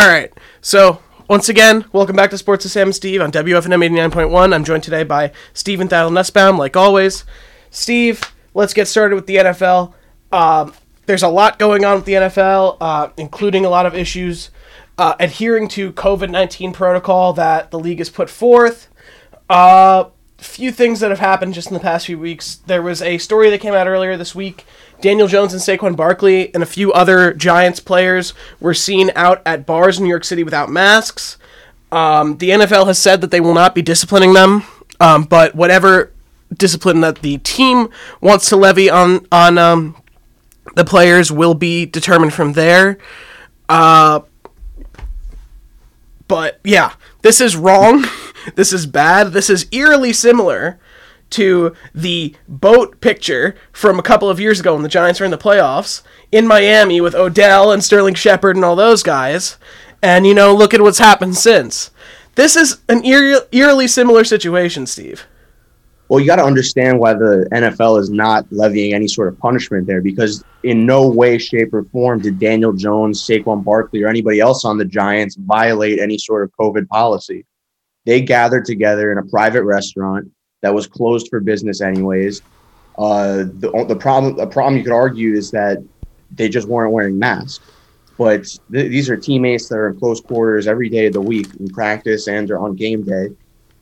All right. So once again, welcome back to Sports with Sam and Steve on WFNM 89.1. I'm joined today by Steven Thaddeus Nussbaum, like always. Steve, let's get started with the NFL. Um, there's a lot going on with the NFL, uh, including a lot of issues uh, adhering to COVID 19 protocol that the league has put forth. A uh, few things that have happened just in the past few weeks. There was a story that came out earlier this week. Daniel Jones and Saquon Barkley and a few other Giants players were seen out at bars in New York City without masks. Um, the NFL has said that they will not be disciplining them, um, but whatever discipline that the team wants to levy on on um, the players will be determined from there. Uh, but yeah, this is wrong. this is bad. This is eerily similar to the boat picture from a couple of years ago when the Giants were in the playoffs in Miami with Odell and Sterling Shepard and all those guys. And, you know, look at what's happened since. This is an eerily similar situation, Steve. Well, you got to understand why the NFL is not levying any sort of punishment there because in no way, shape, or form did Daniel Jones, Saquon Barkley, or anybody else on the Giants violate any sort of COVID policy. They gathered together in a private restaurant that was closed for business anyways. Uh, the the problem the problem you could argue is that they just weren't wearing masks. But th- these are teammates that are in close quarters every day of the week in practice and on game day.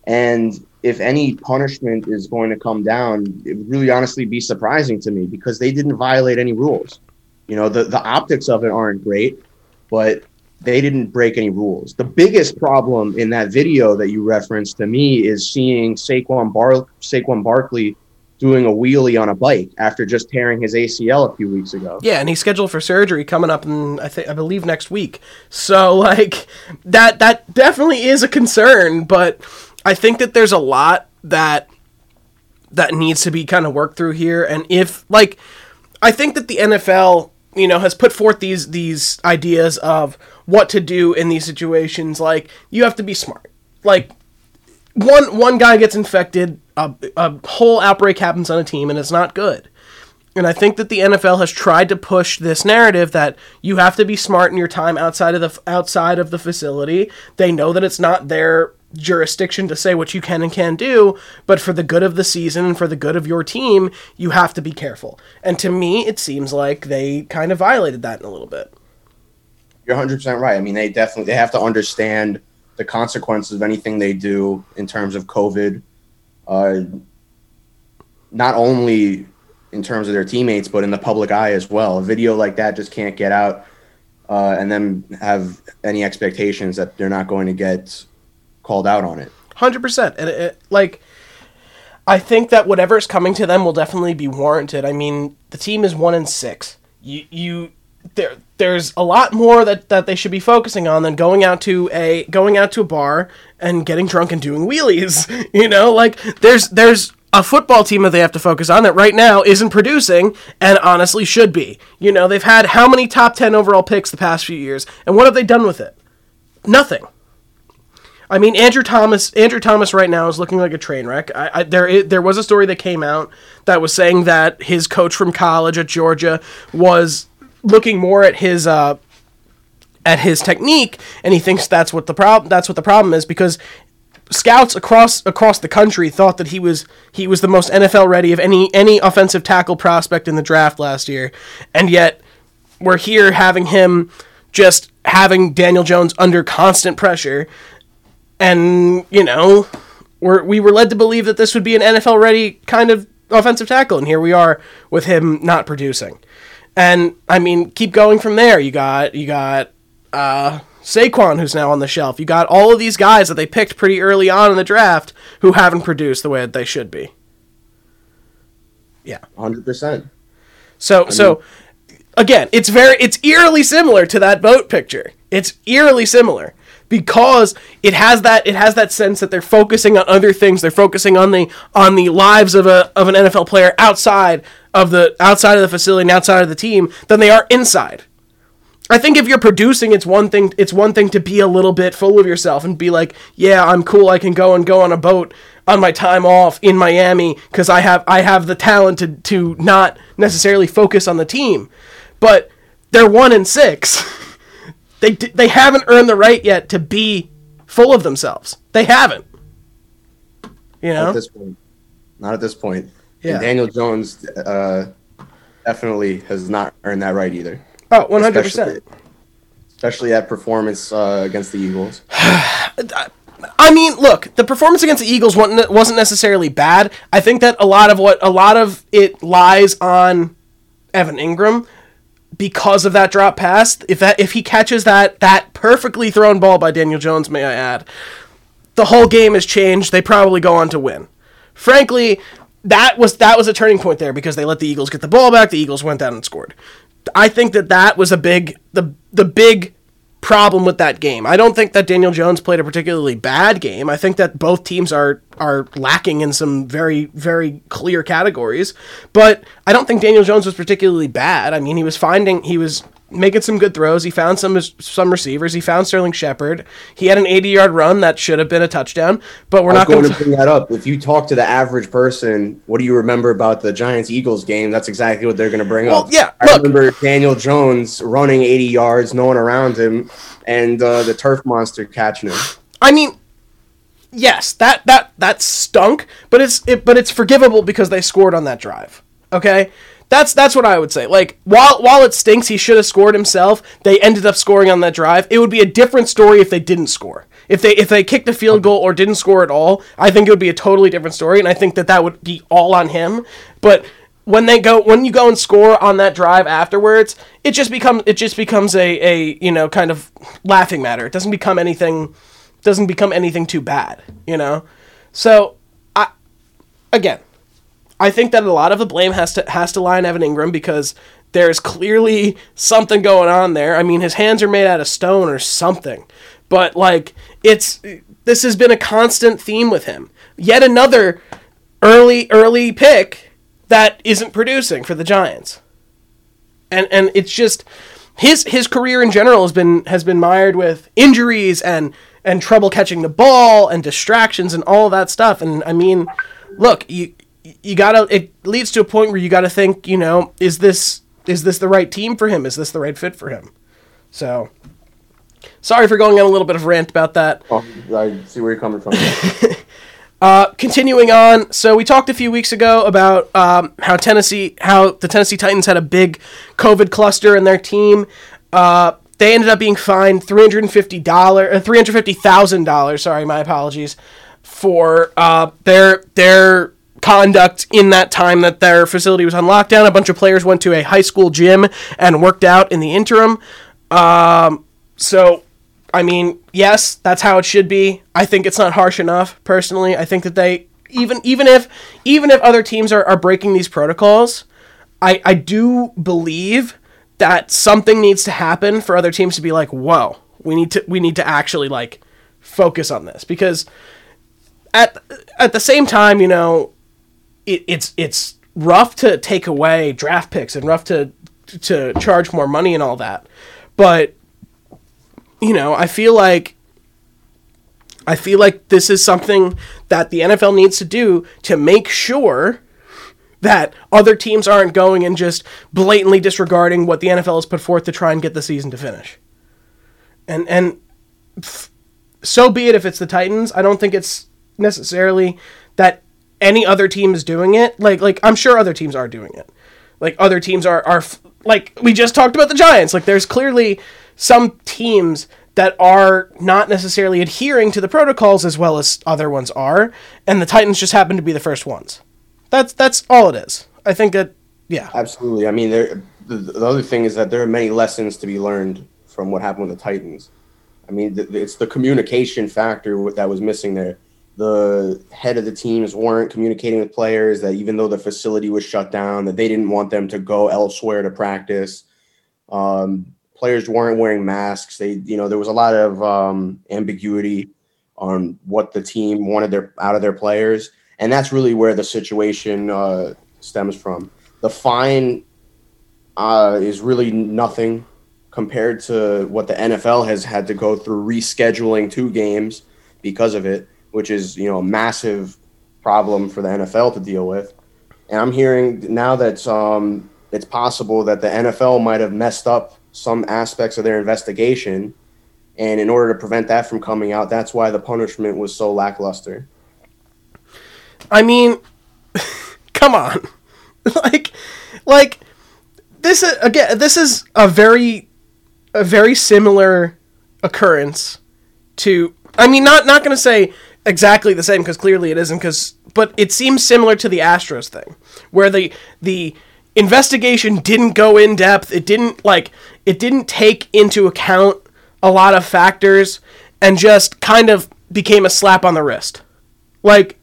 And if any punishment is going to come down, it would really honestly be surprising to me because they didn't violate any rules. You know, the, the optics of it aren't great, but they didn't break any rules. The biggest problem in that video that you referenced to me is seeing Saquon Bar Saquon Barkley doing a wheelie on a bike after just tearing his ACL a few weeks ago. Yeah, and he's scheduled for surgery coming up in I think I believe next week. So like that that definitely is a concern, but I think that there's a lot that that needs to be kind of worked through here and if like I think that the NFL you know has put forth these these ideas of what to do in these situations like you have to be smart like one one guy gets infected a, a whole outbreak happens on a team and it's not good and I think that the NFL has tried to push this narrative that you have to be smart in your time outside of the outside of the facility. They know that it's not their jurisdiction to say what you can and can't do, but for the good of the season and for the good of your team, you have to be careful. And to me, it seems like they kind of violated that in a little bit. You're 100% right. I mean, they definitely they have to understand the consequences of anything they do in terms of COVID. Uh, not only in terms of their teammates, but in the public eye as well. A video like that just can't get out uh, and then have any expectations that they're not going to get called out on it. Hundred percent, and it, it, like, I think that whatever is coming to them will definitely be warranted. I mean, the team is one in six. You you there there's a lot more that, that they should be focusing on than going out to a going out to a bar and getting drunk and doing wheelies. You know, like there's there's a football team that they have to focus on that right now isn't producing and honestly should be. You know, they've had how many top 10 overall picks the past few years and what have they done with it? Nothing. I mean, Andrew Thomas. Andrew Thomas right now is looking like a train wreck. I, I, there, there was a story that came out that was saying that his coach from college at Georgia was looking more at his uh, at his technique, and he thinks that's what the problem. That's what the problem is because scouts across across the country thought that he was he was the most NFL ready of any any offensive tackle prospect in the draft last year, and yet we're here having him just having Daniel Jones under constant pressure and you know, we're, we were led to believe that this would be an NFL ready kind of offensive tackle, and here we are with him not producing. And I mean, keep going from there. You got you got uh, Saquon, who's now on the shelf. You got all of these guys that they picked pretty early on in the draft who haven't produced the way that they should be. Yeah, hundred percent. So I so again, it's very it's eerily similar to that boat picture. It's eerily similar because it has that it has that sense that they're focusing on other things. They're focusing on the on the lives of a of an NFL player outside of the outside of the facility and outside of the team than they are inside. I think if you're producing, it's one thing. It's one thing to be a little bit full of yourself and be like, "Yeah, I'm cool. I can go and go on a boat on my time off in Miami because I have I have the talent to to not necessarily focus on the team." But they're one in six. They they haven't earned the right yet to be full of themselves. They haven't. You Not know? at this point. Not at this point. Yeah. And Daniel Jones uh, definitely has not earned that right either. oh, 100%. Especially, especially that performance uh, against the Eagles. I mean, look, the performance against the Eagles wasn't wasn't necessarily bad. I think that a lot of what a lot of it lies on Evan Engram because of that drop pass. If that if he catches that that perfectly thrown ball by Daniel Jones, may I add, the whole game has changed. They probably go on to win. Frankly, that was that was a turning point there because they let the Eagles get the ball back. The Eagles went down and scored. I think that that was a big the the big problem with that game. I don't think that Daniel Jones played a particularly bad game. I think that both teams are are lacking in some very very clear categories, but I don't think Daniel Jones was particularly bad. I mean, he was finding he was making some good throws. He found some some receivers. He found Sterling Shepard. He had an 80-yard run that should have been a touchdown, but we're not going going to bring that up. If you talk to the average person, what do you remember about the Giants Eagles game? That's exactly what they're going to bring Well, up. yeah, I look. remember Daniel Jones running 80 yards, no one around him, and uh, the turf monster catching him. I mean, yes, that that that stunk, but it's it, but it's forgivable because they scored on that drive. Okay, that's that's what I would say. Like while while it stinks, he should have scored himself. They ended up scoring on that drive. It would be a different story if they didn't score. If they if they kicked a field goal or didn't score at all, I think it would be a totally different story, and I think that that would be all on him. But when they go when you go and score on that drive afterwards, it just becomes it just becomes a a you know kind of laughing matter. It doesn't become anything doesn't become anything too bad, you know. So I again, I think that a lot of the blame has to has to lie on Evan Engram because there's clearly something going on there. I mean, his hands are made out of stone or something. But like it's this has been a constant theme with him. Yet another early early pick that isn't producing for the Giants. And and it's just his his career in general has been has been mired with injuries and and trouble catching the ball and distractions and all that stuff. And I mean, look, you you gotta it leads to a point where you gotta think, you know, is this is this the right team for him? Is this the right fit for him? So sorry for going on a little bit of rant about that. Oh, I see where you're coming from. continuing on, so we talked a few weeks ago about um, how Tennessee, how the Tennessee Titans had a big COVID cluster in their team. Uh, they ended up being fined three hundred and fifty dollars, uh, three hundred fifty thousand dollars. Sorry, my apologies for uh, their their conduct in that time that their facility was on lockdown. A bunch of players went to a high school gym and worked out in the interim. Um, so I mean, yes, that's how it should be. I think it's not harsh enough, personally. I think that they even even if even if other teams are, are breaking these protocols, I, I do believe that something needs to happen for other teams to be like, whoa, we need to we need to actually like focus on this. Because at at the same time, you know, it, it's it's rough to take away draft picks and rough to to charge more money and all that. But you know, I feel like I feel like this is something that the NFL needs to do to make sure that other teams aren't going and just blatantly disregarding what the NFL has put forth to try and get the season to finish. And and so be it if it's the Titans. I don't think it's necessarily that any other team is doing it. Like like I'm sure other teams are doing it. Like other teams are are like we just talked about the Giants. Like there's clearly some teams that are not necessarily adhering to the protocols as well as other ones are, and the Titans just happen to be the first ones. That's that's all it is. I think that yeah. Absolutely. I mean, there. The, the other thing is that there are many lessons to be learned from what happened with the Titans. I mean, th- it's the communication factor that was missing there. The head of the teams weren't communicating with players that even though the facility was shut down, that they didn't want them to go elsewhere to practice. Um, players weren't wearing masks. They, you know, there was a lot of um, ambiguity on what the team wanted their out of their players, and that's really where the situation uh, stems from. The fine uh, is really nothing compared to what the NFL has had to go through rescheduling two games because of it, which is you know a massive problem for the NFL to deal with. And I'm hearing now that um, it's possible that the NFL might have messed up some aspects of their investigation. And in order to prevent that from coming out, that's why the punishment was so lackluster. I mean, come on, like, like this is again. This is a very, a very similar occurrence to. I mean, not not going to say exactly the same because clearly it isn't. Because, but it seems similar to the Astros thing, where the the investigation didn't go in depth. It didn't like it didn't take into account a lot of factors and just kind of became a slap on the wrist. Like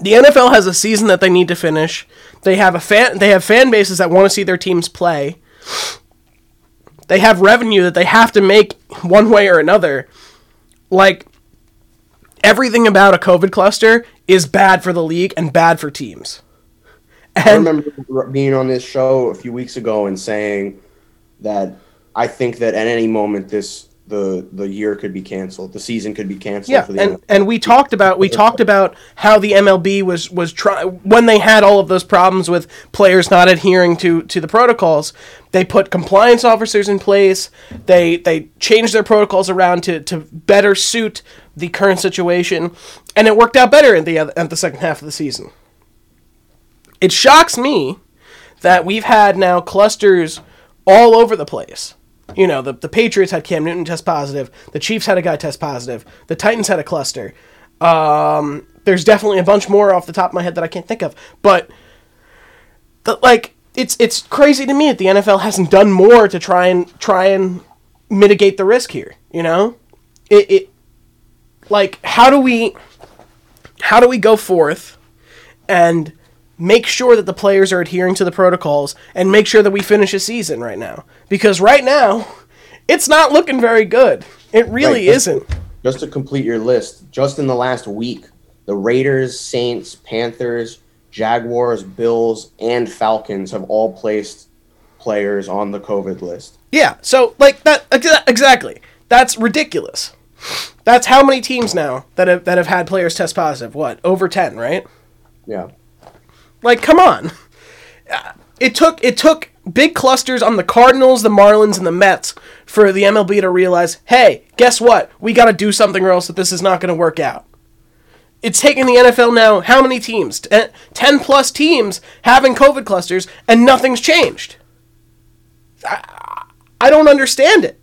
the NFL has a season that they need to finish. They have a fan they have fan bases that want to see their teams play. They have revenue that they have to make one way or another. Like everything about a COVID cluster is bad for the league and bad for teams. And I remember being on this show a few weeks ago and saying that I think that at any moment this the the year could be canceled. The season could be canceled. Yeah, and and we talked about we talked about how the MLB was was try when they had all of those problems with players not adhering to to the protocols. They put compliance officers in place. They they changed their protocols around to to better suit the current situation, and it worked out better at the at the second half of the season. It shocks me that we've had now clusters all over the place you know, the, the Patriots had Cam Newton test positive. The Chiefs had a guy test positive. The Titans had a cluster. Um, there's definitely a bunch more off the top of my head that I can't think of. But, the, like, it's it's crazy to me that the NFL hasn't done more to try and try and mitigate the risk here. You know, it, it like how do we how do we go forth and make sure that the players are adhering to the protocols and make sure that we finish a season right now. Because right now, it's not looking very good. It really right, just, isn't. Just to complete your list, just in the last week, the Raiders, Saints, Panthers, Jaguars, Bills, and Falcons have all placed players on the COVID list. Yeah, so like that exactly. That's ridiculous. That's how many teams now that have that have had players test positive. What over ten, right? Yeah. Like, come on. It took it took big clusters on the Cardinals, the Marlins, and the Mets for the MLB to realize, hey, guess what? We got to do something or else that this is not going to work out. It's taking the NFL now how many teams? Ten plus teams having COVID clusters, and nothing's changed. I, I don't understand it.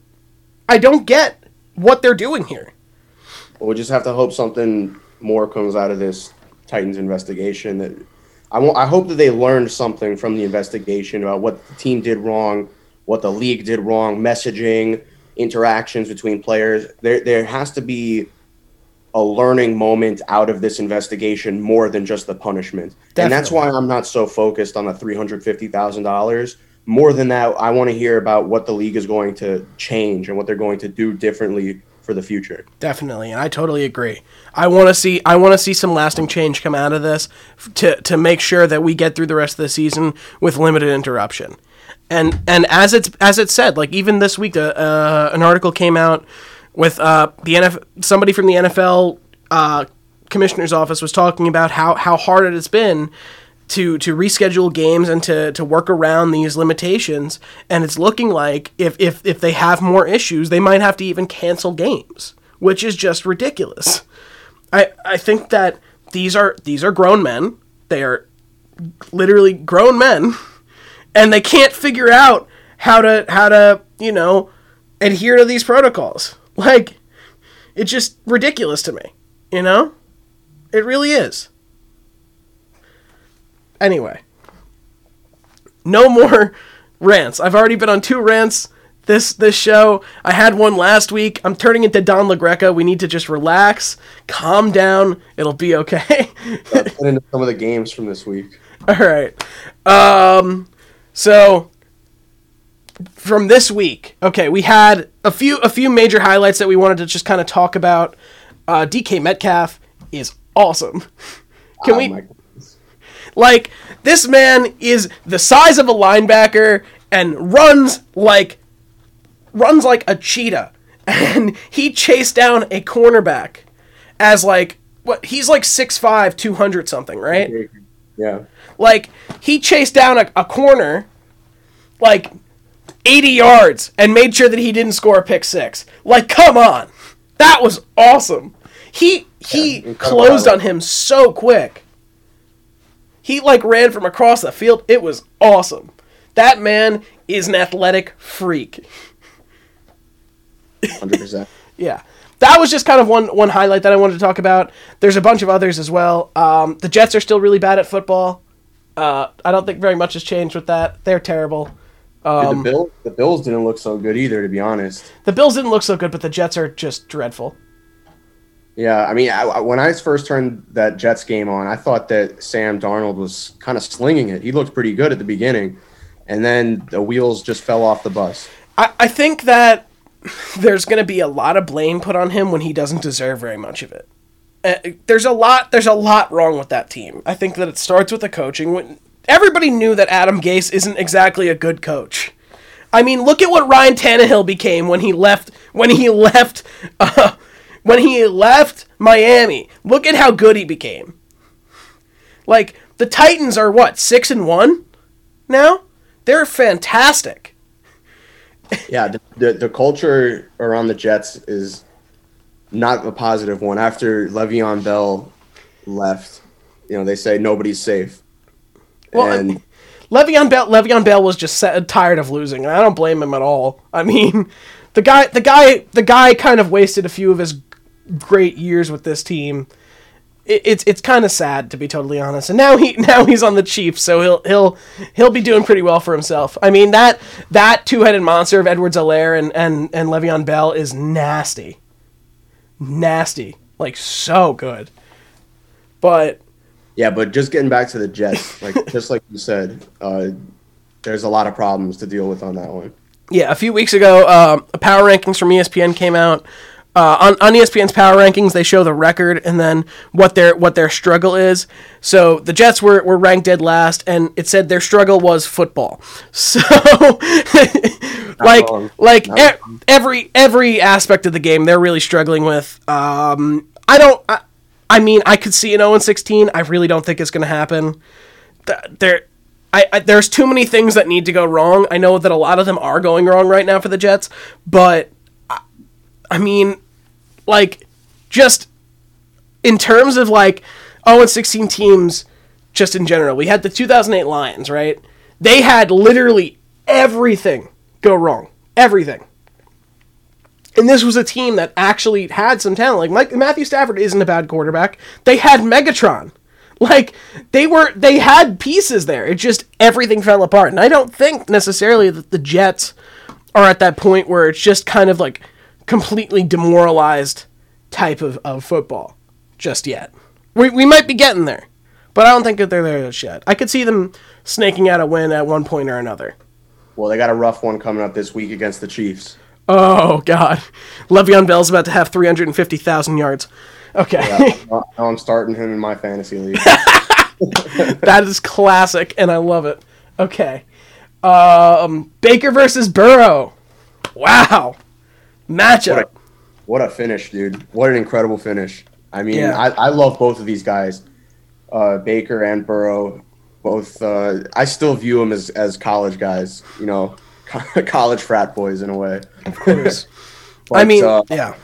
I don't get what they're doing here. Well, we just have to hope something more comes out of this Titans investigation that I, want, I hope that they learned something from the investigation about what the team did wrong, what the league did wrong, messaging, interactions between players. There, there has to be a learning moment out of this investigation more than just the punishment. Definitely. And that's why I'm not so focused on the $350,000. More than that, I want to hear about what the league is going to change and what they're going to do differently for the future. Definitely, and I totally agree. I want to see I want to see some lasting change come out of this to to make sure that we get through the rest of the season with limited interruption. And and as it's as it said, like even this week, uh, uh, an article came out with uh, the NFL, somebody from the NFL uh, commissioner's office was talking about how how hard it has been to to reschedule games and to to work around these limitations. And it's looking like if if if they have more issues they might have to even cancel games which is just ridiculous. I i think that these are these are grown men. They are literally grown men. And they can't figure out how to how to you know adhere to these protocols. Like it's just ridiculous to me you know? It really is Anyway, no more rants. I've already been on two rants this this show. I had one last week. I'm turning into Don LaGreca. We need to just relax, calm down. It'll be okay. Let's get into some of the games from this week. All right. Um, so from this week, okay, we had a few a few major highlights that we wanted to just kind of talk about. Uh, DK Metcalf is awesome. Can oh we? Like, this man is the size of a linebacker and runs like runs like a cheetah. And he chased down a cornerback as like what he's like 6'5, 200 something, right? Yeah. Like he chased down a, a corner like 80 yards and made sure that he didn't score a pick six. Like, come on. That was awesome. He he Yeah, closed on him so quick. He like ran from across the field. It was awesome. That man is an athletic freak. Hundred percent. Yeah. That was just kind of one one highlight that I wanted to talk about. There's a bunch of others as well. Um, the Jets are still really bad at football. Uh, I don't think very much has changed with that. They're terrible. Um, the Bill, the Bills didn't look so good either, to be honest. The Bills didn't look so good, but the Jets are just dreadful. Yeah, I mean, I, when I first turned that Jets game on, I thought that Sam Darnold was kind of slinging it. He looked pretty good at the beginning, and then the wheels just fell off the bus. I, I think that there's going to be a lot of blame put on him when he doesn't deserve very much of it. Uh, there's a lot. There's a lot wrong with that team. I think that it starts with the coaching. When everybody knew that Adam Gase isn't exactly a good coach. I mean, look at what Ryan Tannehill became when he left. When he left. Uh, when he left Miami. Look at how good he became. Like the Titans are what six and one now. They're fantastic. Yeah, the, the, the culture around the Jets is not a positive one. After Le'Veon Bell left, you know, they say nobody's safe. Well, and Le'Veon Bell, Le'Veon Bell was just set, tired of losing, and I don't blame him at all. I mean, the guy, the guy, the guy kind of wasted a few of his great years with this team. It, it's it's kind of sad to be totally honest. And now he now he's on the Chiefs, so he'll he'll he'll be doing pretty well for himself. I mean that that two headed monster of Edwards-Helaire and and and Le'Veon Bell is nasty, nasty, like so good. But yeah, but just getting back to the Jets, like just like you said, uh, there's a lot of problems to deal with on that one. Yeah, a few weeks ago, um, power rankings from ESPN came out. Uh, on, on ESPN's power rankings, they show the record and then what their what their struggle is. So the Jets were, were ranked dead last, and it said their struggle was football. So, like like e- every every aspect of the game, they're really struggling with. Um, I don't. I, I mean, I could see an 0 16. I really don't think it's going to happen. There, I, I there's too many things that need to go wrong. I know that a lot of them are going wrong right now for the Jets, but I, I mean, like, just in terms of like 0 and 16 teams, just in general, we had the 2008 Lions, right? They had literally everything go wrong, everything. And this was a team that actually had some talent. Like Mike, Matthew Stafford isn't a bad quarterback. They had Megatron. Like they were they had pieces there. It just everything fell apart. And I don't think necessarily that the Jets are at that point where it's just kind of like completely demoralized type of, of football just yet. We, we might be getting there, but I don't think that they're there just yet. I could see them snaking out a win at one point or another. Well, they got a rough one coming up this week against the Chiefs. Oh God, Le'Veon Bell's about to have three hundred and fifty thousand yards. Okay, Now I'm starting him in my fantasy league. that is classic, and I love it. Okay, um, Baker versus Burrow. Wow, matchup. What What a finish, dude! What an incredible finish. I mean, Yeah. I, I love both of these guys, uh, Baker and Burrow. Both, uh, I still view them as, as college guys. You know, college frat boys in a way. Of course. But, I mean, uh, yeah,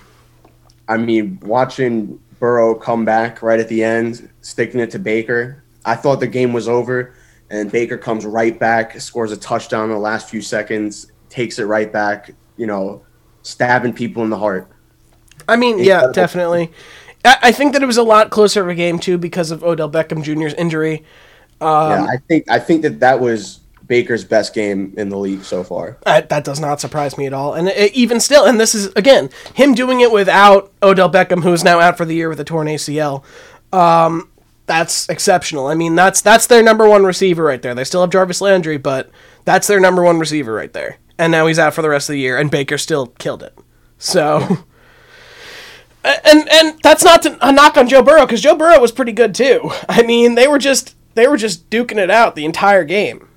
I mean, watching Burrow come back right at the end, sticking it to Baker. I thought the game was over, and Baker comes right back, scores a touchdown in the last few seconds, takes it right back. You know, stabbing people in the heart. I mean, yeah, Incredible. definitely. I, I think that it was a lot closer of a game too because of Odell Beckham Jr.'s injury. Um, yeah, I think I think that that was Baker's best game in the league so far. Uh, that does not surprise me at all. And uh even still, and this is again him doing it without Odell Beckham, who is now out for the year with a torn ACL. Um, that's exceptional. I mean, that's that's their number one receiver right there. They still have Jarvis Landry, but that's their number one receiver right there. And now he's out for the rest of the year, and Baker still killed it. So. And and that's not to, a knock on Joe Burrow because Joe Burrow was pretty good too. I mean, they were just they were just duking it out the entire game.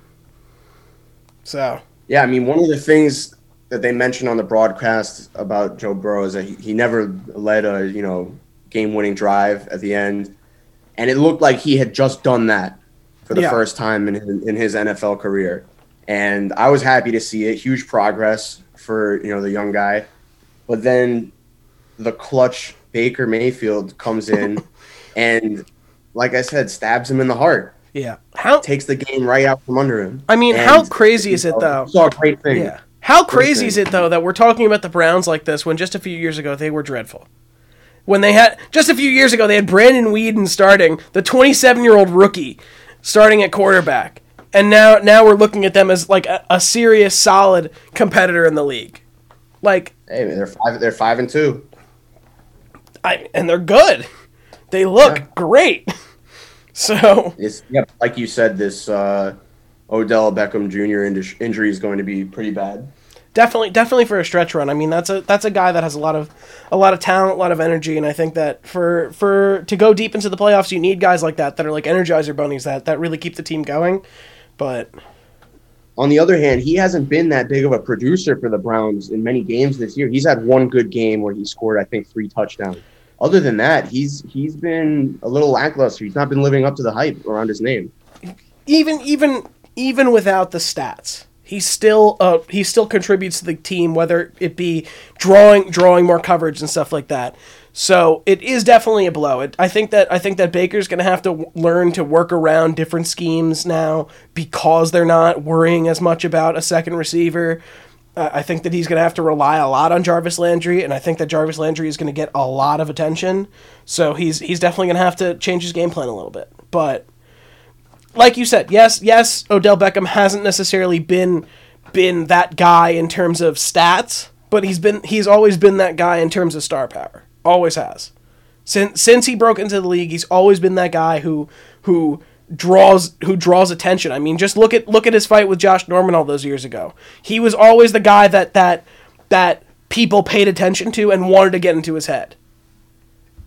So Yeah, I mean, one of the things that they mentioned on the broadcast about Joe Burrow is that he, he never led a you know game-winning drive at the end, and it looked like he had just done that for the Yeah. first time in his, in his NFL career. And I was happy to see it. Huge progress for you know the young guy, but then the clutch Baker Mayfield comes in, and like I said, stabs him in the heart. Yeah. How takes the game right out from under him. I mean, And, how crazy is it though? Saw a great thing. Yeah. How crazy is it though that we're talking about the Browns like this when just a few years ago they were dreadful? When they had just a few years ago they had Brandon Weeden starting, the 27-year-old rookie starting at quarterback. And now now we're looking at them as like a, a serious solid competitor in the league. Like Hey, they're five. They're five and two. I and they're good. They look Yeah. great. So, It's yep. Like you said, this uh, Odell Beckham Jr. injury is going to be pretty bad. definitely definitely for a stretch run. I mean, that's a that's a guy that has a lot of a lot of talent, a lot of energy, and I think that for for to go deep into the playoffs, you need guys like that that are like energizer bunnies that that really keep the team going. But On the other hand, he hasn't been that big of a producer for the Browns in many games this year. He's had one good game where he scored, I think, three touchdowns. Other than that, he's he's been a little lackluster. He's not been living up to the hype around his name. even even even without the stats, he still uh he still contributes to the team, whether it be drawing drawing more coverage and stuff like that. So it is definitely a blow. It, I think that I think that Baker's going to have to w- learn to work around different schemes now because they're not worrying as much about a second receiver. Uh, I think that he's going to have to rely a lot on Jarvis Landry, and I think that Jarvis Landry is going to get a lot of attention. So he's he's definitely going to have to change his game plan a little bit. But like you said, yes, yes, Odell Beckham hasn't necessarily been been that guy in terms of stats, but he's been he's always been that guy in terms of star power. Always has. Since since he broke into the league, he's always been that guy who who draws who draws attention. I mean, just look at look at his fight with Josh Norman all those years ago. He was always the guy that that that people paid attention to and wanted to get into his head.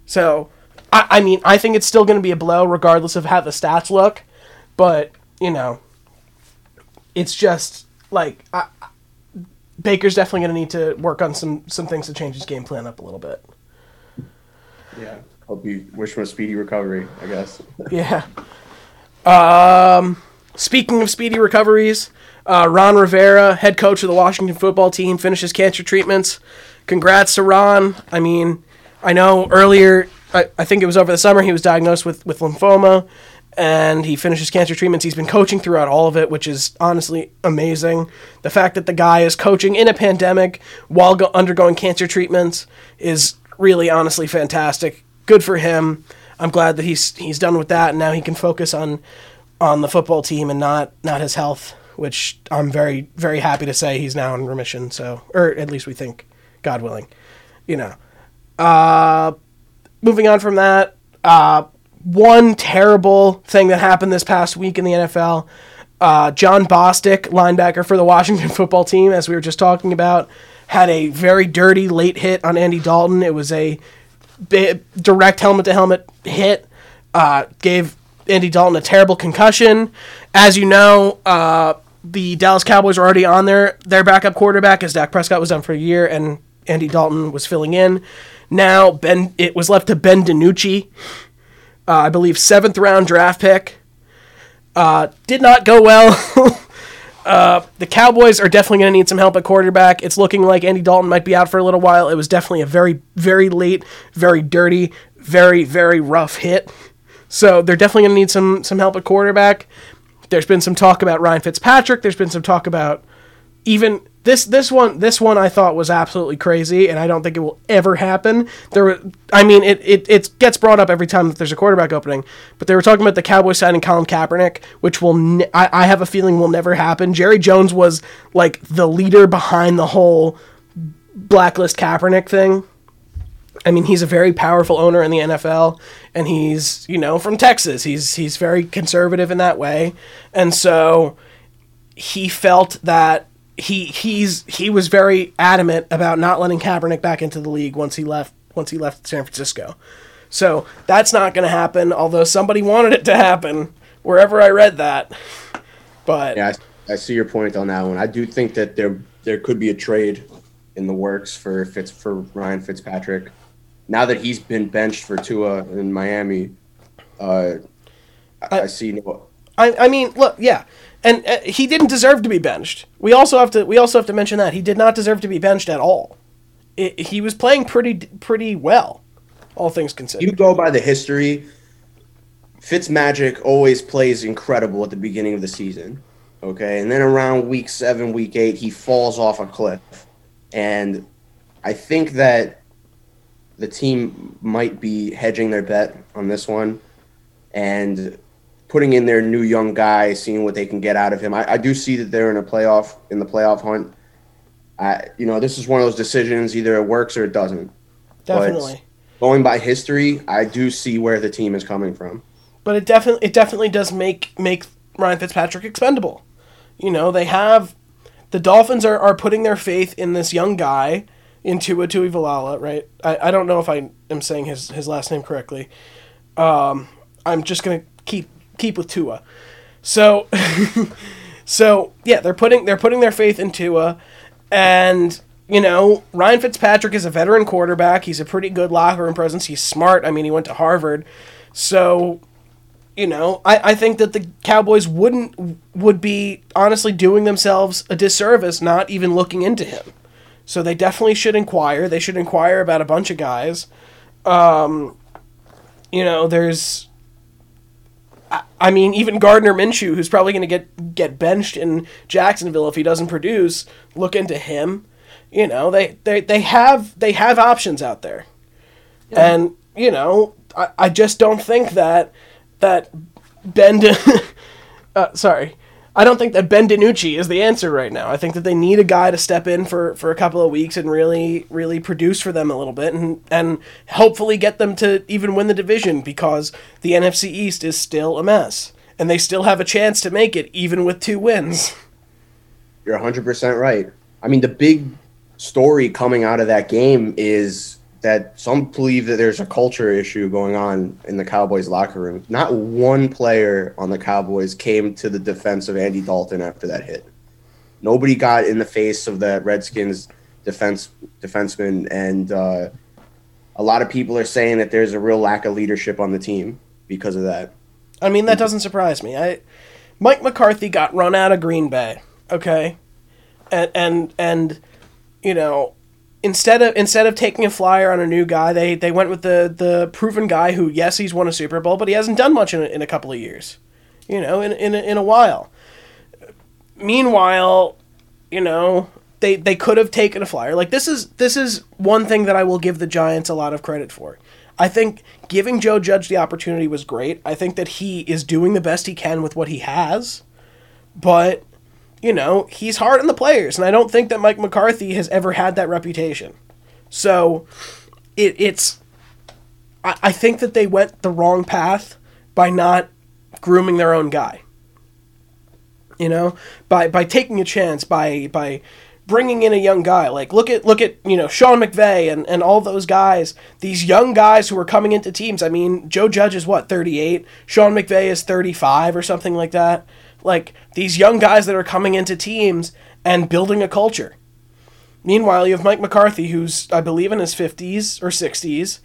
So, I, I mean, I think it's still going to be a blow regardless of how the stats look, but you know, it's just like I, Baker's definitely going to need to work on some some things to change his game plan up a little bit. Yeah. Hope you wish him a speedy recovery. I guess. Yeah. Um, speaking of speedy recoveries, uh, Ron Rivera, head coach of the Washington football team, finishes cancer treatments. Congrats to Ron. I mean, I know earlier, I, I think it was over the summer, he was diagnosed with, with lymphoma, and he finishes cancer treatments. He's been coaching throughout all of it, which is honestly amazing. The fact that the guy is coaching in a pandemic while go- undergoing cancer treatments is really honestly fantastic. Good for him. I'm glad that he's he's done with that, and now he can focus on on the football team and not not his health, which I'm very very happy to say he's now in remission. So, or at least we think, God willing, you know. Uh, moving on from that, uh, one terrible thing that happened this past week in the NFL. Uh, Jon Bostic, linebacker for the Washington football team, as we were just talking about, had a very dirty late hit on Andy Dalton. It was a direct helmet to helmet hit. Uh, gave Andy Dalton a terrible concussion. As you know, uh, the Dallas Cowboys are already on their their backup quarterback, as Dak Prescott was done for a year, and Andy Dalton was filling in. Now Ben, it was left to Ben DiNucci, uh, I believe seventh round draft pick. Uh, did not go well. uh, the Cowboys are definitely going to need some help at quarterback. It's looking like Andy Dalton might be out for a little while. It was definitely a very, very late, very dirty, very, very rough hit. So they're definitely going to need some some help at quarterback. There's been some talk about Ryan Fitzpatrick. There's been some talk about even this this one this one I thought was absolutely crazy, and I don't think it will ever happen. There, were, I mean, it, it it gets brought up every time that there's a quarterback opening, but they were talking about the Cowboys signing Colin Kaepernick, which will ne- I, I have a feeling will never happen. Jerry Jones was like the leader behind the whole blacklist Kaepernick thing. I mean, he's a very powerful owner in the NFL, and he's you know from Texas. He's he's very conservative in that way, and so he felt that he he's he was very adamant about not letting Kaepernick back into the league once he left once he left San Francisco. So that's not going to happen. Although somebody wanted it to happen wherever I read that, but Yeah, I, I see your point on that one. I do think that there there could be a trade in the works for Fitz for Ryan Fitzpatrick. Now that he's been benched for Tua in Miami, uh, I, I see no. I, I mean, look, yeah, and uh, he didn't deserve to be benched. We also have to we also have to mention that he did not deserve to be benched at all. It, he was playing pretty pretty well, all things considered. You go by the history. Fitzmagic always plays incredible at the beginning of the season. Okay, and then around week seven, week eight, he falls off a cliff, and I think that the team might be hedging their bet on this one, and putting in their new young guy, seeing what they can get out of him. I, I do see that they're in a playoff in the playoff hunt. I, you know, this is one of those decisions. Either it works or it doesn't. Definitely. But going by history, I do see where the team is coming from. But it definitely it definitely does make make Ryan Fitzpatrick expendable. You know, they have the Dolphins are, are putting their faith in this young guy, in Tua Tuivailala, right? I, I don't know if I am saying his, his last name correctly. Um, I'm just gonna keep keep with Tua. So, so yeah, they're putting they're putting their faith in Tua, and you know Ryan Fitzpatrick is a veteran quarterback. He's a pretty good locker room presence. He's smart. I mean, he went to Harvard, so you know I, I think that the Cowboys wouldn't would be honestly doing themselves a disservice not even looking into him. So they definitely should inquire. They should inquire about a bunch of guys. Um, you know, there's I mean, even Gardner Minshew, who's probably going to get get benched in Jacksonville if he doesn't produce, look into him. You know, they they, they have they have options out there, yeah. and you know, I, I just don't think that that Ben. uh, sorry, I don't think that Ben DiNucci is the answer right now. I think that they need a guy to step in for, for a couple of weeks and really really produce for them a little bit and and hopefully get them to even win the division because the NFC East is still a mess and they still have a chance to make it even with two wins. You're 100% right. I mean the big story coming out of that game is that some believe that there's a culture issue going on in the Cowboys locker room. Not one player on the Cowboys came to the defense of Andy Dalton after that hit. Nobody got in the face of the Redskins defense defenseman, and uh, a lot of people are saying that there's a real lack of leadership on the team because of that. I mean, that doesn't surprise me. I Mike McCarthy got run out of Green Bay, okay, and and and you know instead of instead of taking a flyer on a new guy, they they went with the the proven guy who yes he's won a Super Bowl, but he hasn't done much in a, in a couple of years, you know, in in a, in a while. Meanwhile, you know they they could have taken a flyer. Like this is this is one thing that I will give the Giants a lot of credit for. I think giving Joe Judge the opportunity was great. I think that he is doing the best he can with what he has, but you know, he's hard on the players, and I don't think that Mike McCarthy has ever had that reputation. So, it, it's. I, I think that they went the wrong path by not grooming their own guy. You know, by by taking a chance, by by bringing in a young guy. Like look at look at you know Sean McVay and and all those guys. These young guys who are coming into teams. I mean, Joe Judge is what thirty eight. Sean McVay is thirty five or something like that like these young guys that are coming into teams and building a culture. Meanwhile, you have Mike McCarthy, who's I believe in his fifties or sixties.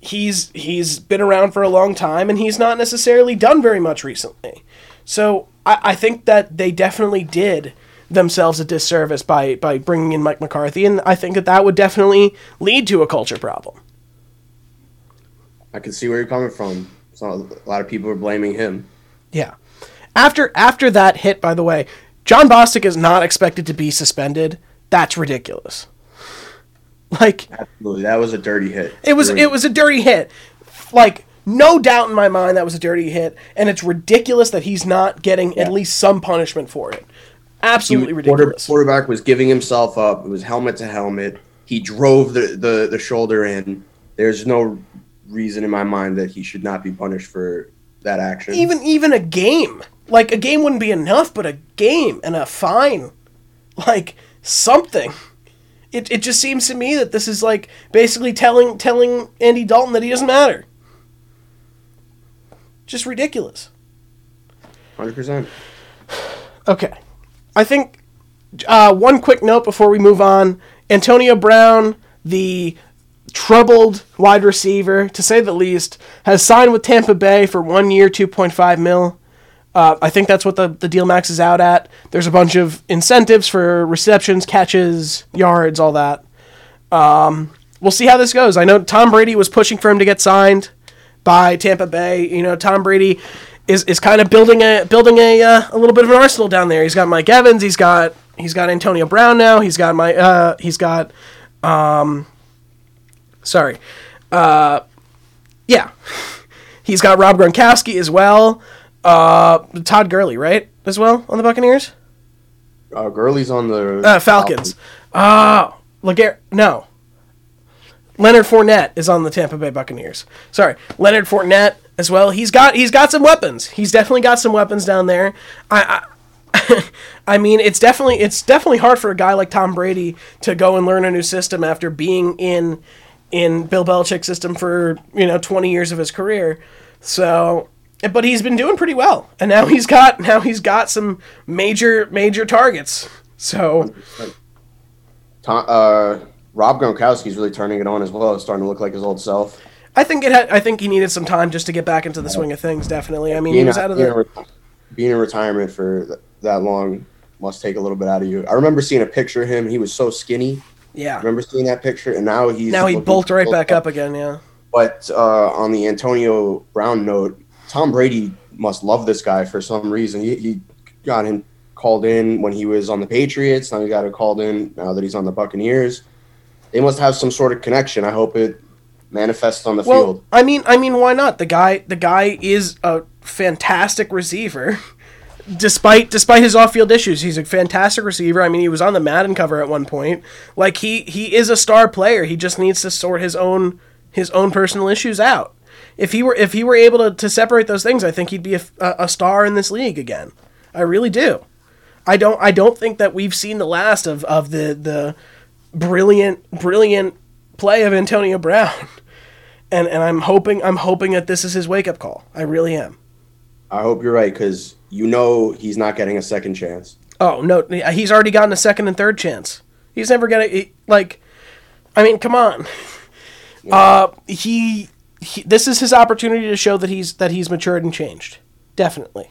He's he's been around for a long time, and he's not necessarily done very much recently. So I, I think that they definitely did themselves a disservice by by bringing in Mike McCarthy, and I think that that would definitely lead to a culture problem. I can see where you're coming from. So a lot of people are blaming him. Yeah. After after that hit, by the way, Jon Bostic is not expected to be suspended. That's ridiculous. Like absolutely, that was a dirty hit. It was it was a dirty hit. Like no doubt in my mind that was a dirty hit, and it's ridiculous that he's not getting yeah. at least some punishment for it. Absolutely ridiculous. Quarterback was giving himself up. It was helmet to helmet. He drove the, the, the shoulder in. There's no reason in my mind that he should not be punished for that action. Even even a game. Like a game wouldn't be enough, but a game and a fine, like something. It, it just seems to me that this is like basically telling telling Andy Dalton that he doesn't matter. Just ridiculous. Hundred percent. Okay, I think uh, one quick note before we move on: Antonio Brown, the troubled wide receiver, to say the least, has signed with Tampa Bay for one year, two point five mil. Uh, I think that's what the, the deal max is out at. There's a bunch of incentives for receptions, catches, yards, all that. Um, we'll see how this goes. I know Tom Brady was pushing for him to get signed by Tampa Bay. You know, Tom Brady is, is kind of building a building a uh, a little bit of an arsenal down there. He's got Mike Evans. He's got he's got Antonio Brown now. He's got my uh, he's got um, sorry, uh, yeah, he's got Rob Gronkowski as well. Uh, Todd Gurley, right, as well on the Buccaneers. Uh, Gurley's on the Uh, Falcons. Uh, Laguerre, no. Leonard Fournette is on the Tampa Bay Buccaneers. Sorry, Leonard Fournette as well. He's got he's got some weapons. He's definitely got some weapons down there. I, I, I mean, it's definitely it's definitely hard for a guy like Tom Brady to go and learn a new system after being in in Bill Belichick's system for you know twenty years of his career. So, but he's been doing pretty well, and now he's got now he's got some major major targets. So. Tom, uh, Rob Gronkowski's really turning it on as well. It's starting to look like his old self. I think it. Had, I think he needed some time just to get back into the swing of things. Definitely. I mean, he was out of being, the. in being in retirement for that long must take a little bit out of you. I remember seeing a picture of him. He was so skinny. Yeah. Remember seeing that picture, and now he's Now he bulked right back up again. Yeah. But uh, on the Antonio Brown note, Tom Brady must love this guy for some reason. He, he got him called in when he was on the Patriots. Now he got him called in now that he's on the Buccaneers. They must have some sort of connection. I hope it manifests on the Well, field. I mean, I mean, why not? The guy, the guy is a fantastic receiver. Despite despite his off-field issues, he's a fantastic receiver. I mean, he was on the Madden cover at one point. Like he he is a star player. He just needs to sort his own his own personal issues out. If he were if he were able to, to separate those things, I think he'd be a, a, star in this league again. I really do. I don't I don't think that we've seen the last of, of the the brilliant brilliant play of Antonio Brown. And and I'm hoping I'm hoping that this is his wake up call. I really am. I hope you're right because you know he's not getting a second chance. Oh no, he's already gotten a second and third chance. He's never gonna like. I mean, come on. Uh, he, he this is his opportunity to show that he's that he's matured and changed. Definitely.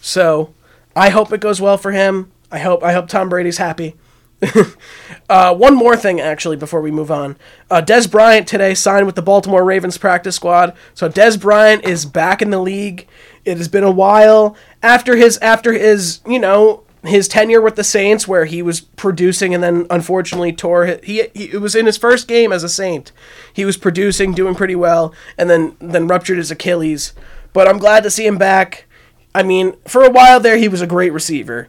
So, I hope it goes well for him. I hope I hope Tom Brady's happy. uh, one more thing, actually, before we move on. Uh, Dez Bryant today signed with the Baltimore Ravens practice squad. So Dez Bryant is back in the league. It has been a while after his after his you know his tenure with the Saints, where he was producing and then unfortunately tore. His, he, he it was in his first game as a Saint. He was producing, doing pretty well, and then then ruptured his Achilles. But I'm glad to see him back. I mean, for a while there, he was a great receiver.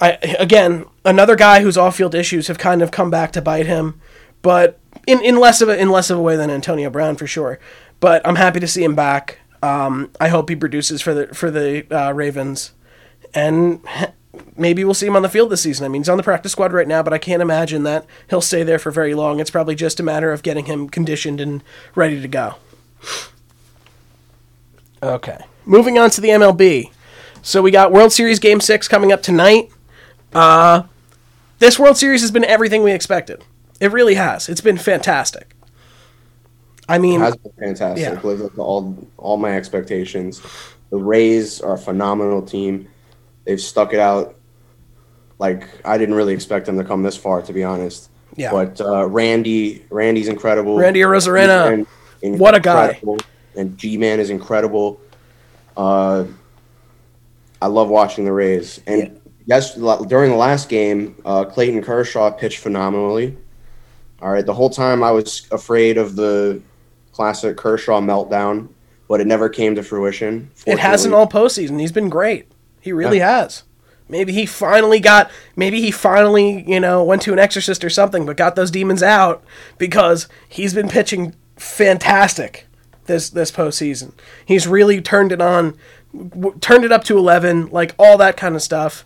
I again, another guy whose off-field issues have kind of come back to bite him, but in, in less of a in less of a way than Antonio Brown for sure. But I'm happy to see him back. Um, I hope he produces for the for the uh, Ravens, and maybe we'll see him on the field this season. I mean, he's on the practice squad right now, but I can't imagine that he'll stay there for very long. It's probably just a matter of getting him conditioned and ready to go. Okay, moving on to the MLB. So we got World Series Game Six coming up tonight. Uh, this World Series has been everything we expected. It really has. It's been fantastic. I mean, It has been fantastic. Yeah. Lived up to all all my expectations. The Rays are a phenomenal team. They've stuck it out. Like I didn't really expect them to come this far, to be honest. Yeah. But uh, Randy, Randy's incredible. Randy Arozarena. And- What a guy. And Ji-Man is incredible. Uh, I love watching the Rays. And yes, during the last game, uh, Clayton Kershaw pitched phenomenally. All right, the whole time I was afraid of the classic Kershaw meltdown, but it never came to fruition. it hasn't all postseason. He's been great. He really has. Maybe he finally got. Maybe he finally, you know, went to an exorcist or something, but got those demons out because he's been pitching fantastic this this postseason. He's really turned it on, w- turned it up to eleven, like all that kind of stuff.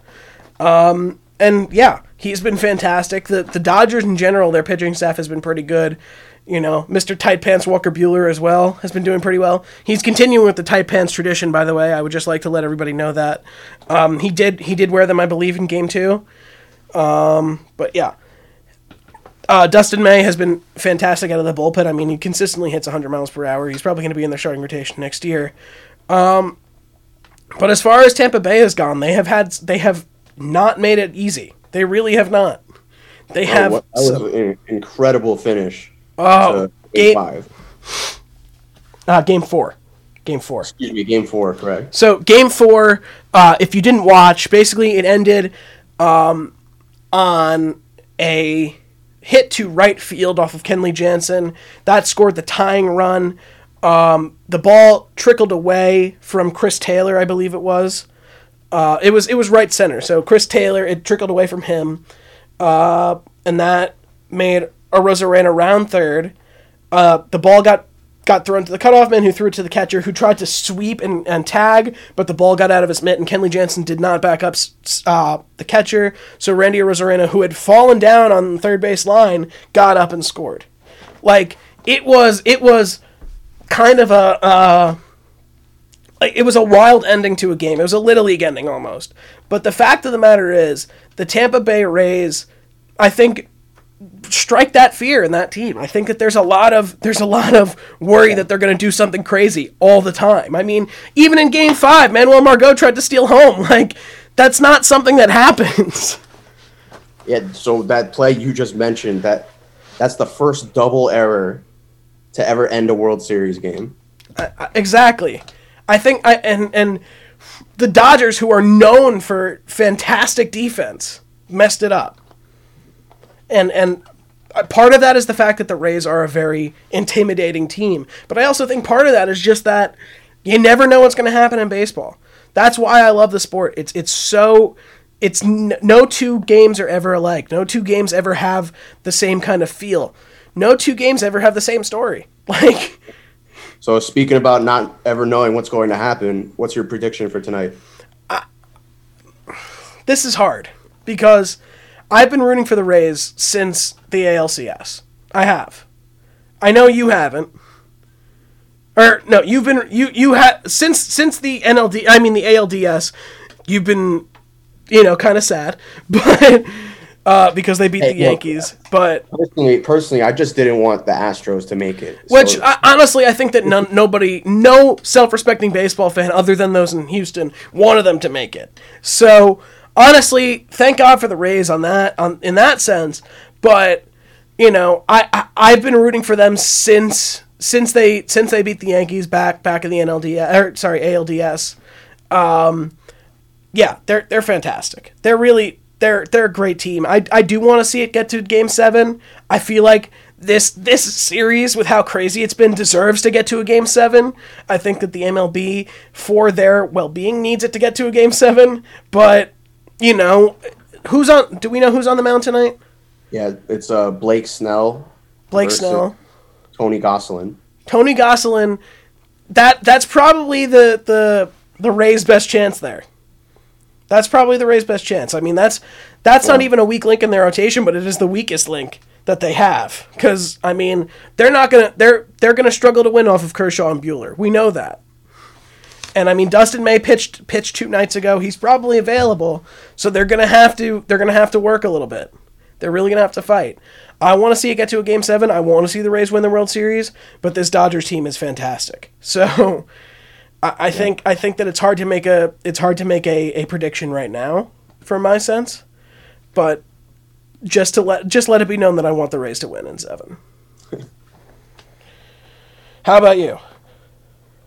Um, and yeah, he's been fantastic. The the Dodgers in general, their pitching staff has been pretty good. You know, Mr. Tight Pants Walker Buehler as well has been doing pretty well. He's continuing with the tight pants tradition, by the way. I would just like to let everybody know that um, he did he did wear them, I believe, in Game Two. Um, but yeah, uh, Dustin May has been fantastic out of the bullpen. I mean, he consistently hits 100 miles per hour. He's probably going to be in their starting rotation next year. Um, But as far as Tampa Bay has gone, they have had they have not made it easy. They really have not. They Oh, have what- that was some- an incredible finish. Oh game game five. uh, game four, game four. Excuse me, game four, correct? So game four, uh, if you didn't watch, basically it ended um, on a hit to right field off of Kenley Jansen. That scored the tying run. Um, the ball trickled away from Chris Taylor, I believe it was. Uh, it was it was right center. So Chris Taylor, it trickled away from him, uh, and that made Arosa ran around third. Uh, the ball got got thrown to the cutoff man, who threw it to the catcher, who tried to sweep and, and tag, but the ball got out of his mitt, and Kenley Jansen did not back up uh, the catcher. So Randy Arozarena, who had fallen down on the third base line, got up and scored. Like it was, it was kind of a. Uh, it was a wild ending to a game. It was a little league ending almost. But the fact of the matter is, the Tampa Bay Rays, I think, strike that fear in that team. I think that there's a lot of there's a lot of worry that they're going to do something crazy all the time. I mean, even in Game Five, Manuel Margot tried to steal home. Like that's not something that happens. Yeah. So that play you just mentioned that that's the first double error to ever end a World Series game. exactly. I think I and and the Dodgers, who are known for fantastic defense, messed it up. And and uh, part of that is the fact that the Rays are a very intimidating team, but I also think part of that is just that you never know what's going to happen in baseball. That's why I love the sport. It's it's so it's n- no two games are ever alike. No two games ever have the same kind of feel. No two games ever have the same story. Like So speaking about not ever knowing what's going to happen, what's your prediction for tonight? this is hard because I've been rooting for the Rays since the ALCS. I have. I know you haven't. Or no, you've been you you had since since the NLD. I mean the ALDS. You've been, you know, kind of sad, but uh, because they beat Hey, the look, Yankees. But Personally, personally, I just didn't want the Astros to make it. which I, honestly, I think that none, nobody, no self-respecting baseball fan other than those in Houston, wanted them to make it. So honestly, thank God for the Rays on that, on in that sense. But you know, I, I I've been rooting for them since since they since they beat the Yankees back back in the NLDS or sorry ALDS. Um, yeah, they're they're fantastic. They're really they're they're a great team. I I do want to see it get to game 7. I feel like this this series with how crazy it's been deserves to get to a game 7. I think that the MLB for their well-being needs it to get to a game 7, but you know, who's on do we know who's on the mound tonight? yeah, it's uh, Blake Snell, Blake Snell. Tony Gonsolin. Tony Gonsolin, that that's probably the the the Rays' best chance there. That's probably the Rays' best chance. I mean, that's that's not even a weak link in their rotation, but it is the weakest link that they have. Because I mean, they're not gonna they're they're gonna struggle to win off of Kershaw and Buehler. We know that. And I mean, Dustin May pitched pitched two nights ago. He's probably available, so they're gonna have to they're gonna have to work a little bit. They're really gonna have to fight. I want to see it get to a game seven. I want to see the Rays win the World Series, but this Dodgers team is fantastic. So I, I think I think that it's hard to make a it's hard to make a, a prediction right now, from my sense. But just to let just let it be known that I want the Rays to win in seven. How about you?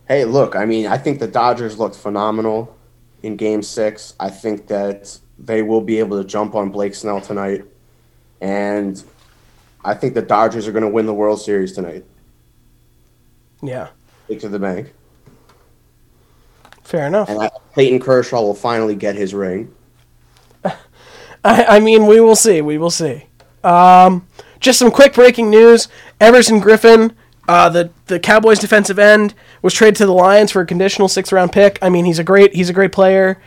Hey, look, I mean, I think the Dodgers looked phenomenal in game six. I think that they will be able to jump on Blake Snell tonight. And I think the Dodgers are going to win the World Series tonight. Yeah, Take to the bank. fair enough. And I, Clayton Kershaw will finally get his ring. I, I mean, we will see. We will see. Um, just some quick breaking news: Everson Griffen, uh, the the Cowboys' defensive end, was traded to the Lions for a conditional sixth round pick. I mean, he's a great he's a great player.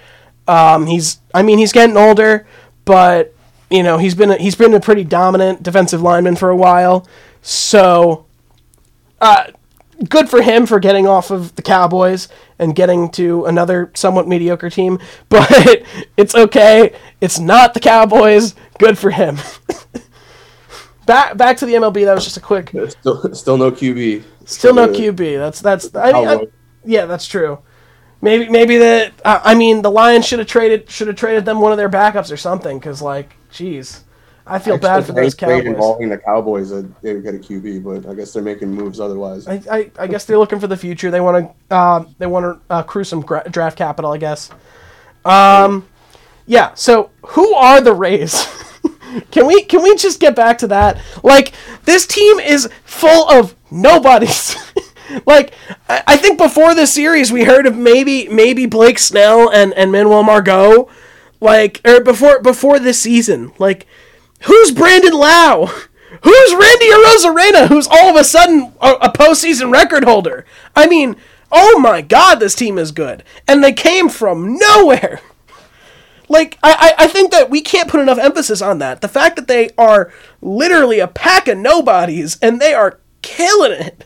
Um, he's I mean he's getting older, but you know he's been a, he's been a pretty dominant defensive lineman for a while. So, uh, good for him for getting off of the Cowboys and getting to another somewhat mediocre team. But it's okay. It's not the Cowboys. Good for him. back back to the MLB. That was just a quick. Still, still no QB. Still no Uh, QB. That's that's. I mean, I- yeah, that's true. Maybe maybe the uh, I mean the Lions should have traded should have traded them one of their backups or something because like jeez I feel bad for those Cowboys. involving the Cowboys that they would get a QB, but I guess they're making moves otherwise. I, I, I guess they're looking for the future. They want to uh, they want to uh, accrue some gra- draft capital. I guess. Um, yeah. So who are the Rays? can we can we just get back to that? Like this team is full of nobodies. like I, I think before this series we heard of maybe maybe Blake Snell and and Manuel Margot. Like or before before this season. Like who's Brandon Lowe? Who's Randy Arozarena, who's all of a sudden a, a postseason record holder? I mean, oh my god, this team is good. And they came from nowhere. Like, I, I I think that we can't put enough emphasis on that. The fact that they are literally a pack of nobodies and they are killing it.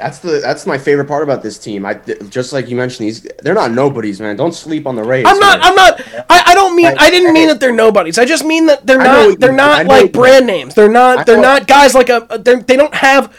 That's the that's my favorite part about this team. I just like you mentioned these they're not nobodies, man. Don't sleep on the Rays. I'm not. man. I'm not. I, I don't mean. Like, I didn't mean that they're nobodies. I just mean that they're I know not. They're. Not like brand names. They're not. I They're know- not guys like a. They don't have.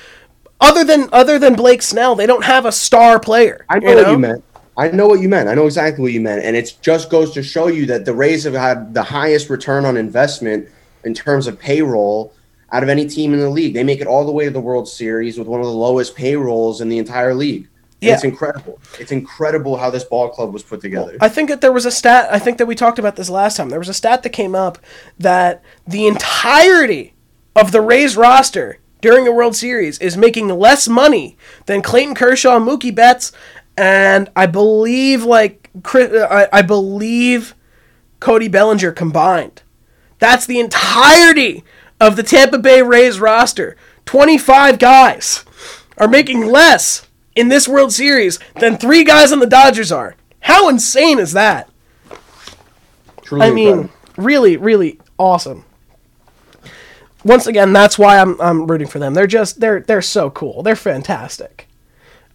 Other than other than Blake Snell, they don't have a star player. I know, you what you meant. I know what you meant. I know exactly what you meant, and it just goes to show you that the Rays have had the highest return on investment in terms of payroll out of any team in the league. They make it all the way to the World Series with one of the lowest payrolls in the entire league. Yeah. It's incredible. It's incredible how this ball club was put together. I think that there was a stat. I think that we talked about this last time. There was a stat that came up that the entirety of the Rays roster during a World Series is making less money than Clayton Kershaw, Mookie Betts, and I believe like Chris, uh, I, I believe Cody Bellinger combined. That's the entirety of the Tampa Bay Rays roster. 25 guys are making less in this World Series than three guys on the Dodgers are. How insane is that? Truly I mean, incredible. really, really awesome. Once again, that's why I'm I'm rooting for them. They're just they're they're so cool. They're fantastic.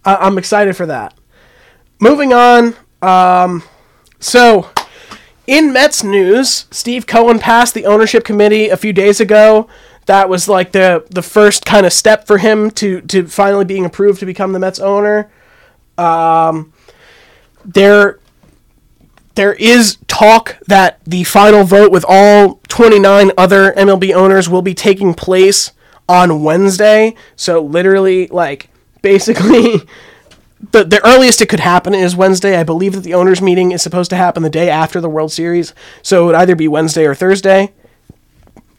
I, I'm excited for that. Moving on. Um, so in Mets news, Steve Cohen passed the ownership committee a few days ago. That was like the the first kind of step for him to to finally being approved to become the Mets owner. Um, there there is talk that the final vote with all 29 other MLB owners will be taking place on Wednesday. So literally like basically the the earliest it could happen is Wednesday. I believe that the owners meeting is supposed to happen the day after the World Series. So it would either be Wednesday or Thursday.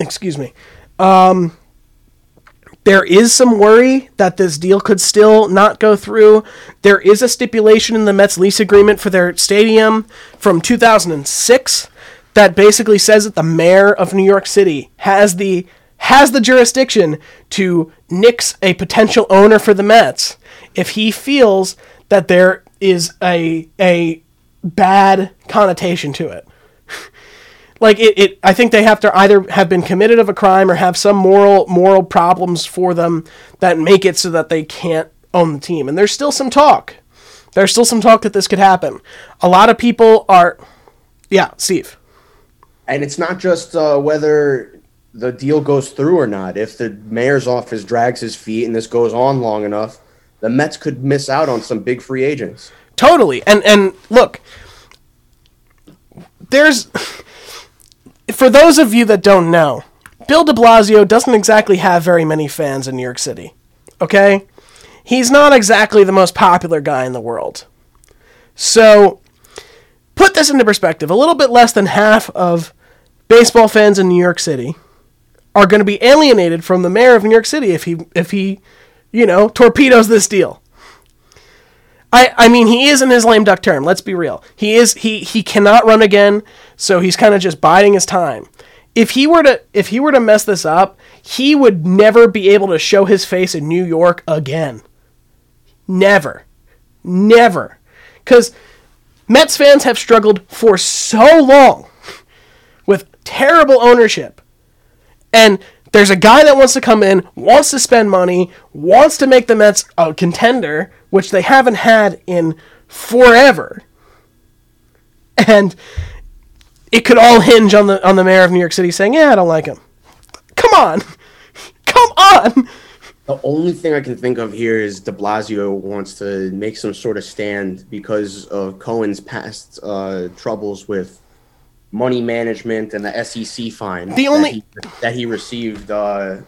Excuse me. Um there is some worry that this deal could still not go through. There is a stipulation in the Mets lease agreement for their stadium from 2006 that basically says that the mayor of New York City has the has the jurisdiction to nix a potential owner for the Mets if he feels that there is a a bad connotation to it. Like it, it i think they have to either have been committed of a crime or have some moral moral problems for them that make it so that they can't own the team. And there's still some talk. There's still some talk that this could happen. A lot of people are yeah steve. And it's not just uh, whether the deal goes through or not. If the mayor's office drags his feet and this goes on long enough, the Mets could miss out on some big free agents. totally. And and look there's for those of you that don't know bill de blasio doesn't exactly have very many fans in new york city okay? He's not exactly the most popular guy in the world. So put this into perspective a little bit less than half of baseball fans in new york city are going to be alienated from the mayor of new york city if he if he you know torpedoes this deal I, I mean he is in his lame duck term. Let's be real. He is he he cannot run again, so he's kind of just biding his time. If he were to if he were to mess this up, he would never be able to show his face in New York again. Never, never, because Mets fans have struggled for so long with terrible ownership, and there's a guy that wants to come in, wants to spend money, wants to make the Mets a contender, which they haven't had in forever. And it could all hinge on the on the mayor of New York City saying, "Yeah, I don't like him." Come on. Come on. The only thing I can think of here is De Blasio wants to make some sort of stand because of Cohen's past uh, troubles with money management and the SEC fine. The only that he, that he received uh,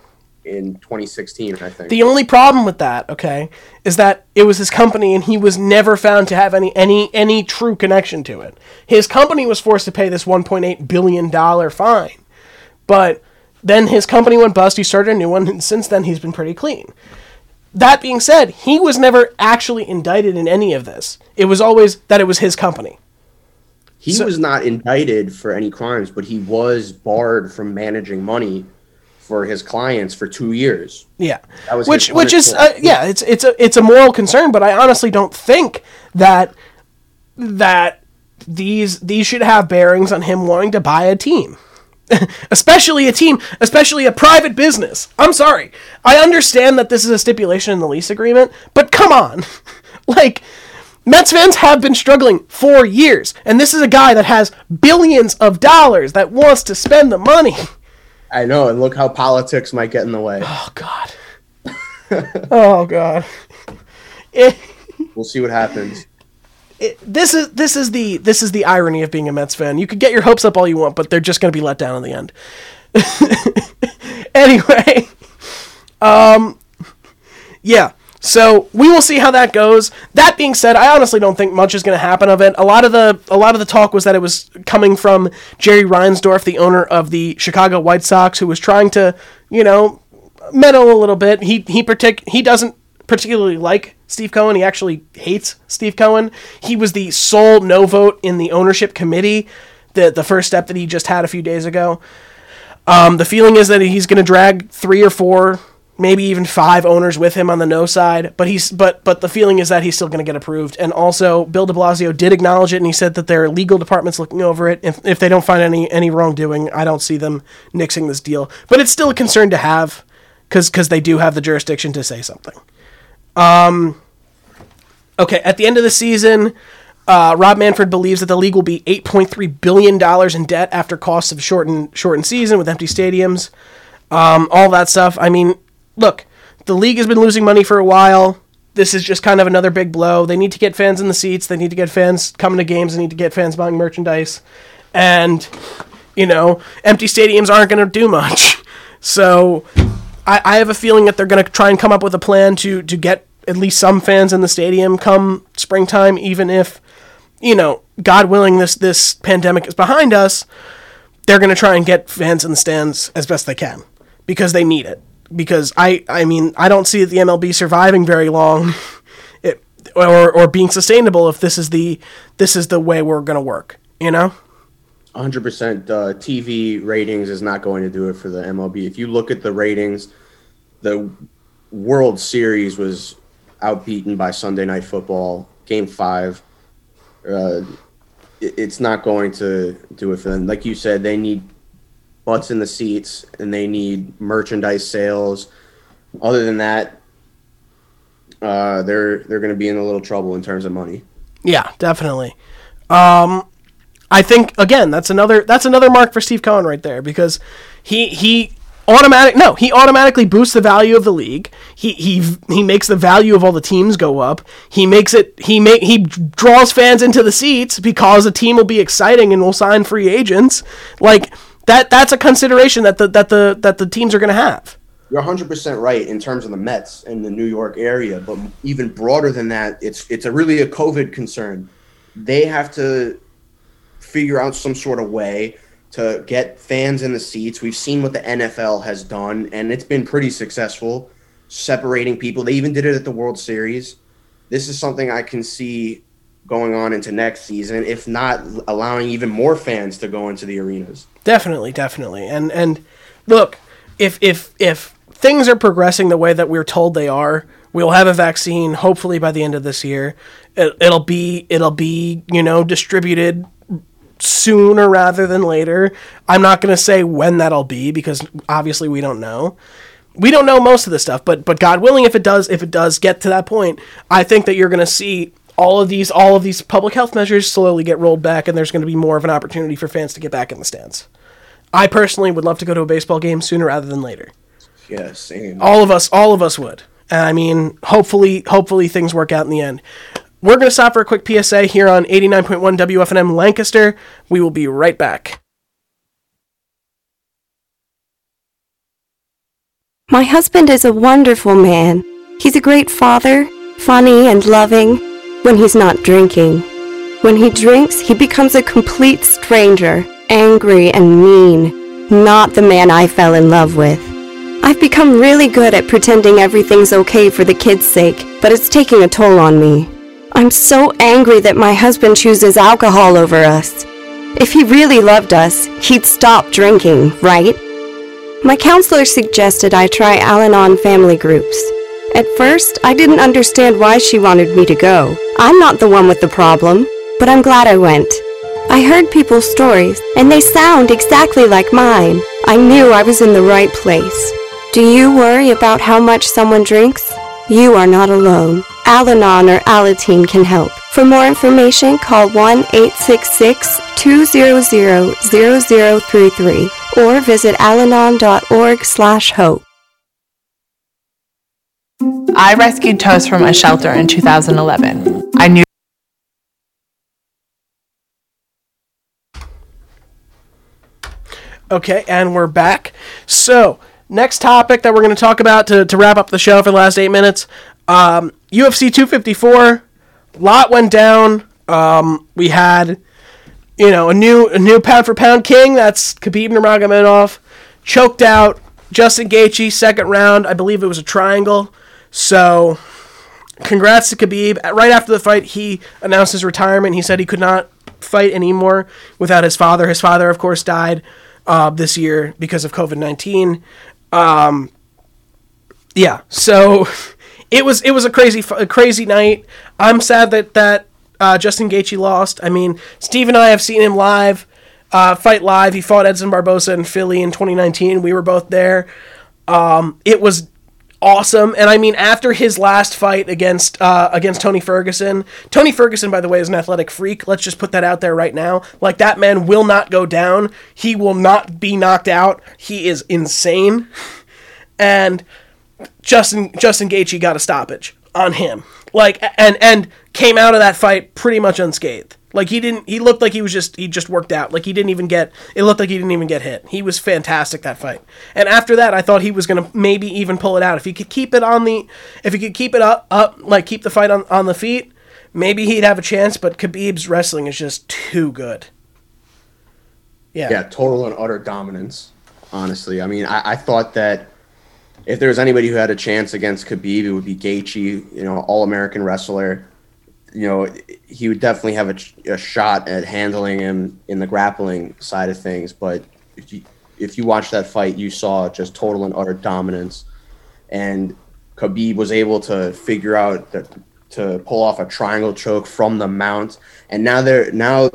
in 2016, I think. The only problem with that, okay, is that it was his company and he was never found to have any any any true connection to it. His company was forced to pay this 1.8 billion dollar fine. But then his company went bust, he started a new one, and since then he's been pretty clean. That being said, he was never actually indicted in any of this. It was always that it was his company. He so, was not indicted for any crimes, but he was barred from managing money for his clients for two years. Yeah, which which is uh, yeah, it's it's a it's a moral concern, but I honestly don't think that that these these should have bearings on him wanting to buy a team. especially a team, especially a private business. I'm sorry. I understand that this is a stipulation in the lease agreement, but come on. like Mets fans have been struggling for years, and this is a guy that has billions of dollars that wants to spend the money. I know, and look how politics might get in the way. Oh God. oh God. It, we'll see what happens. It, this is this is the this is the irony of being a Mets fan. You could get your hopes up all you want, but they're just going to be let down in the end. anyway, um, yeah. So we will see how that goes. That being said, I honestly don't think much is going to happen of it. A lot of the a lot of the talk was that it was coming from Jerry Reinsdorf, the owner of the Chicago White Sox, who was trying to, you know, meddle a little bit. He he partic- he doesn't particularly like Steve Cohen. He actually hates Steve Cohen. He was the sole no vote in the ownership committee. The the first step that he just had a few days ago. Um, the feeling is that he's going to drag three or four maybe even five owners with him on the no side. But he's but but the feeling is that he's still going to get approved. And also, Bill De Blasio did acknowledge it, and he said that their legal department's looking over it. If if they don't find any any wrongdoing, I don't see them nixing this deal. But it's still a concern to have, because because they do have the jurisdiction to say something. Um. Okay, at the end of the season. Uh, Rob Manfred believes that the league will be 8.3 billion dollars in debt after costs of shortened shortened season with empty stadiums, um, all that stuff. I mean, look, the league has been losing money for a while. This is just kind of another big blow. They need to get fans in the seats. They need to get fans coming to games. They need to get fans buying merchandise. And, you know, empty stadiums aren't going to do much. So I, I have a feeling that they're going to try and come up with a plan to, to get at least some fans in the stadium come springtime, even if, you know, God willing, this, this pandemic is behind us. They're going to try and get fans in the stands as best they can because they need it because I I mean I don't see the MLB surviving very long, it, or or being sustainable if this is the this is the way we're gonna work. You know. 100% uh, TV ratings is not going to do it for the MLB. If you look at the ratings, the World Series was outbeaten by Sunday Night Football, Game Five. Uh, it's not going to do it for them. Like you said, they need butts in the seats and they need merchandise sales. Other than that, uh, they're they're going to be in a little trouble in terms of money. Yeah, definitely. Um, I think again that's another that's another mark for Steve Cohen right there because he he automatic no he automatically boosts the value of the league he he he makes the value of all the teams go up he makes it he make he draws fans into the seats because a team will be exciting and will sign free agents like that that's a consideration that the that the that the teams are going to have. You're 100% right in terms of the Mets in the New York area, but even broader than that, it's it's a really a COVID concern. They have to figure out some sort of way to get fans in the seats. We've seen what the NFL has done, and it's been pretty successful separating people. They even did it at the World Series. This is something I can see going on into next season, if not allowing even more fans to go into the arenas. Definitely, definitely. And and look, if if if things are progressing the way that we're told they are, we'll have a vaccine hopefully by the end of this year. It, it'll be it'll be, you know, distributed sooner rather than later. I'm not going to say when that'll be because obviously we don't know. We don't know most of this stuff, but but God willing if it does if it does get to that point, I think that you're going to see all of these all of these public health measures slowly get rolled back and there's going to be more of an opportunity for fans to get back in the stands. I personally would love to go to a baseball game sooner rather than later. Yeah, same. All of us, all of us would. And I mean, hopefully, hopefully things work out in the end. We're going to stop for a quick PSA here on 89.1 WFNM Lancaster. We will be right back. My husband is a wonderful man. He's a great father, funny and loving when he's not drinking. When he drinks, he becomes a complete stranger, angry and mean, not the man I fell in love with. I've become really good at pretending everything's okay for the kids' sake, but it's taking a toll on me. I'm so angry that my husband chooses alcohol over us. If he really loved us, he'd stop drinking, right? My counselor suggested I try Al Anon family groups. At first, I didn't understand why she wanted me to go. I'm not the one with the problem, but I'm glad I went. I heard people's stories, and they sound exactly like mine. I knew I was in the right place. Do you worry about how much someone drinks? You are not alone. Al-Anon or Alateen can help. For more information, call 1-866-200-0033 or visit alanon.org slash hope. I rescued Toast from a shelter in 2011. I knew Okay, and we're back. So, next topic that we're going to talk about to, to wrap up the show for the last eight minutes um, UFC 254. Lot went down. Um, we had, you know, a new a new pound for pound king. That's Khabib Nurmagomedov. Choked out Justin Gaethje second round. I believe it was a triangle. So, congrats to Khabib. Right after the fight, he announced his retirement. He said he could not fight anymore without his father. His father, of course, died uh, this year because of COVID nineteen. Um, yeah, so it was it was a crazy a crazy night. I'm sad that that uh, Justin Gaethje lost. I mean, Steve and I have seen him live, uh, fight live. He fought Edson Barbosa in Philly in 2019. We were both there. Um, it was awesome. And I mean, after his last fight against uh, against Tony Ferguson, Tony Ferguson, by the way, is an athletic freak. Let's just put that out there right now. Like that man will not go down. He will not be knocked out. He is insane. And Justin Justin Gaethje got a stoppage on him. Like and and came out of that fight pretty much unscathed. Like he didn't he looked like he was just he just worked out. Like he didn't even get it looked like he didn't even get hit. He was fantastic that fight. And after that I thought he was to maybe even pull it out. If he could keep it on the if he could keep it up up like keep the fight on on the feet, maybe he'd have a chance, but Khabib's wrestling is just too good. Yeah. Yeah, total and utter dominance. Honestly, I mean, I, I thought that if there was anybody who had a chance against Khabib, it would be Gaethje. You know, all American wrestler. You know, he would definitely have a, a, shot at handling him in the grappling side of things. But if you if you watch that fight, you saw just total and utter dominance, and Khabib was able to figure out that to pull off a triangle choke from the mount. And now there now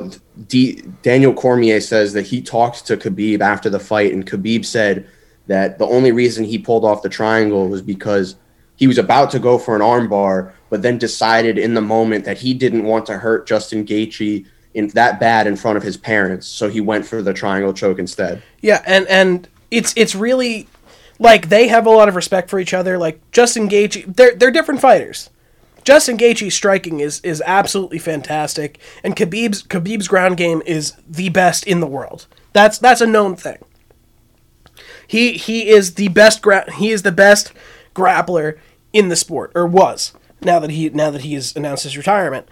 D, Daniel Cormier says that he talked to Khabib after the fight, and Khabib said that the only reason he pulled off the triangle was because he was about to go for an armbar, but then decided in the moment that he didn't want to hurt Justin Gaethje in that bad in front of his parents, so he went for the triangle choke instead. Yeah, and and it's it's really like they have a lot of respect for each other. Like Justin Gaethje, they're they're different fighters. Justin Gaethje's striking is is absolutely fantastic, and Khabib's Khabib's ground game is the best in the world. That's that's a known thing. He he is the best gra- he is the best grappler in the sport or was now that he now that he has announced his retirement.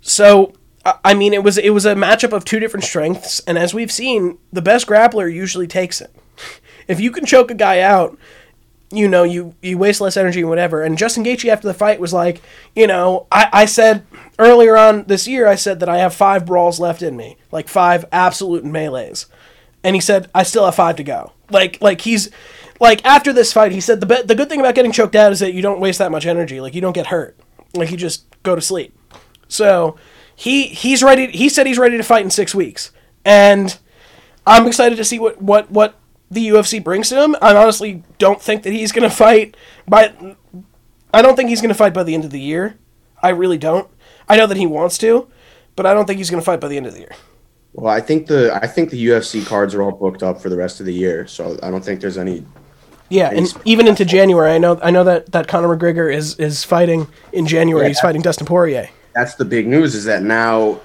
So I mean it was it was a matchup of two different strengths and as we've seen the best grappler usually takes it. If you can choke a guy out, you know, you, you waste less energy and whatever. And Justin Gaethje after the fight was like, you know, I, I said earlier on this year, I said that I have five brawls left in me, like five absolute melees. And he said, I still have five to go. Like like he's like after this fight, he said the be- the good thing about getting choked out is that you don't waste that much energy. Like you don't get hurt. Like you just go to sleep. So he he's ready. He said he's ready to fight in six weeks, and I'm excited to see what what what the UFC brings to him. I honestly don't think that he's gonna fight by. I don't think he's gonna fight by the end of the year. I really don't. I know that he wants to, but I don't think he's gonna fight by the end of the year. Well, I think the I think the UFC cards are all booked up for the rest of the year, so I don't think there's any Yeah, and even into January, I know I know that that Conor McGregor is is fighting in January. Yeah, he's fighting Dustin Poirier. that's the big news is that now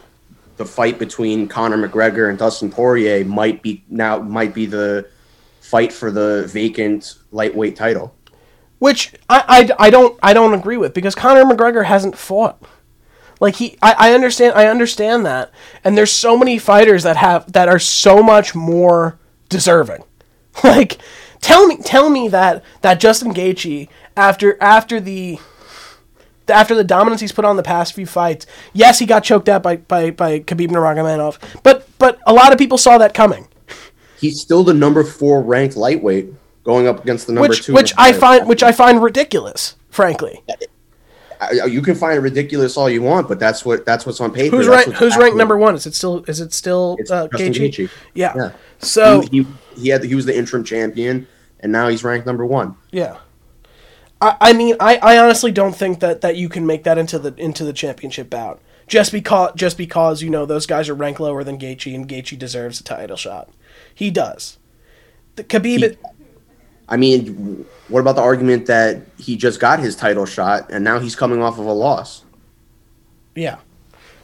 the fight between Conor McGregor and Dustin Poirier might be now might be the fight for the vacant lightweight title. which I, I, I don't I don't agree with because Conor McGregor hasn't fought. Like he, I, I understand I understand that, and there's so many fighters that have that are so much more deserving. Like, tell me tell me that that Justin Gaethje after after the after the dominance he's put on the past few fights, yes, he got choked out by by, by Khabib Nurmagomedov, but but a lot of people saw that coming. He's still the number four ranked lightweight going up against the number which two. which I find which I find ridiculous, frankly. I, you can find it ridiculous all you want, but that's what that's what's on paper. Who's ranked? Who's ranked number one? Is it still? Is it still It's uh, Gaethje? Yeah. Yeah. So he, he he had he was the interim champion, and now he's ranked number one. yeah. I, I mean, I, I honestly don't think that, that you can make that into the into the championship bout just because just because you know those guys are ranked lower than Gaethje and Gaethje deserves a title shot. He does. The Khabib. I mean, what about the argument that he just got his title shot and now he's coming off of a loss? Yeah,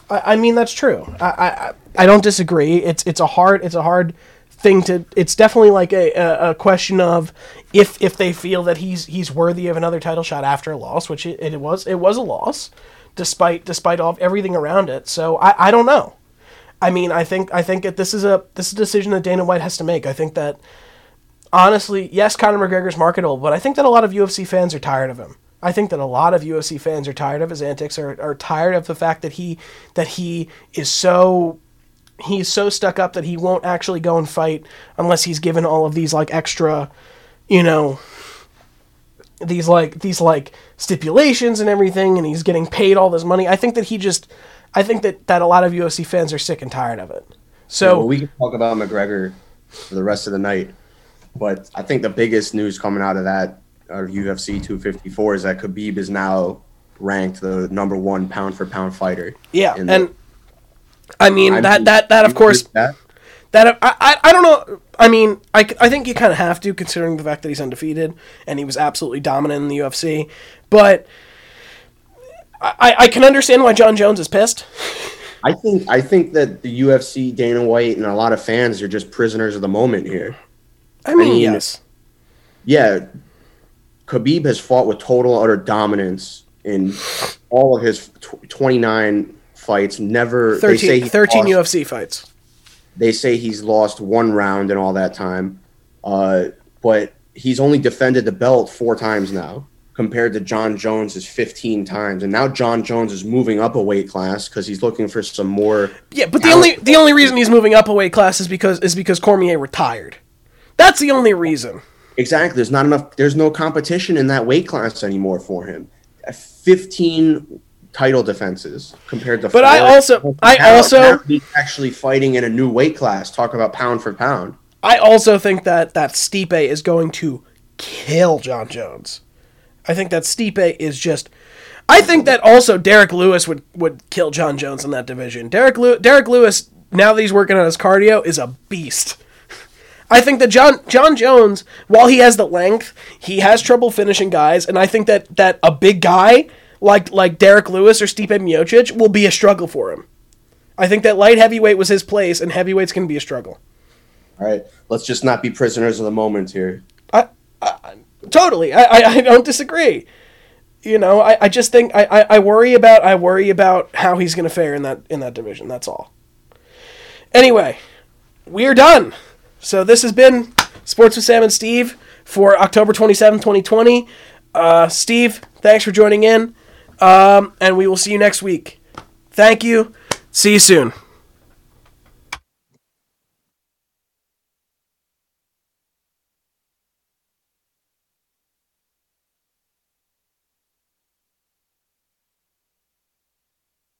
I, I mean that's true. I, I I don't disagree. It's it's a hard it's a hard thing to. It's definitely like a, a, a question of if if they feel that he's he's worthy of another title shot after a loss, which it, it was it was a loss, despite despite all everything around it. So I, I don't know. I mean, I think I think that this is a this is a decision that Dana White has to make. I think that honestly, yes, Conor McGregor's marketable, but I think that a lot of UFC fans are tired of him. I think that a lot of UFC fans are tired of his antics, are, are tired of the fact that he that he is so he's so stuck up that he won't actually go and fight unless he's given all of these like extra, you know, these like these like stipulations and everything, and he's getting paid all this money. I think that he just, I think that that a lot of UFC fans are sick and tired of it. So well, we can talk about McGregor for the rest of the night, but I think the biggest news coming out of that uh, of UFC 254 is that Khabib is now ranked the number one pound for pound fighter. yeah, in the- and I mean I that that that of course that? that I, I, I don't know i mean I, I think you kind of have to considering the fact that he's undefeated and he was absolutely dominant in the ufc but i, I can understand why jon jones is pissed I think I think that the UFC, Dana White, and a lot of fans are just prisoners of the moment here. I mean, mean, yes Yeah, Khabib has fought with total utter dominance in all of his tw- 29 fights. Never they say 13, 13 lost- ufc fights They say he's lost one round in all that time, uh, but he's only defended the belt four times now, compared to Jon Jones is 15 times. And now Jon Jones is moving up a weight class because he's looking for some more. yeah but the only the only reason he's moving up a weight class is because is because cormier retired that's the only reason Exactly. There's not enough. There's no competition in that weight class anymore for him. 15 title defenses compared to. But I also- I also- actually fighting in a new weight class. Talk about pound for pound. I also think that that Stipe is going to kill Jon Jones. I think that Stipe is just. I think that also Derrick Lewis would, would kill Jon Jones in that division. Derek Lew- Derrick Lewis now that he's working on his cardio is a beast. I think that Jon Jon Jones, while he has the length, he has trouble finishing guys, and I think that, that a big guy like like Derrick Lewis or Stipe Miocic will be a struggle for him. I think that light heavyweight was his place, and heavyweight's going to be a struggle. All right. Let's just not be prisoners of the moment here. I, I totally. I, I, I don't disagree. You know, I, I just think I, I, I worry about I worry about how he's gonna fare in that in that division. That's all. Anyway, we're done. So this has been Sports with Sam and Steve for October 27, 2020. Uh, Steve, thanks for joining in. Um, and we will see you next week. Thank you. See you soon.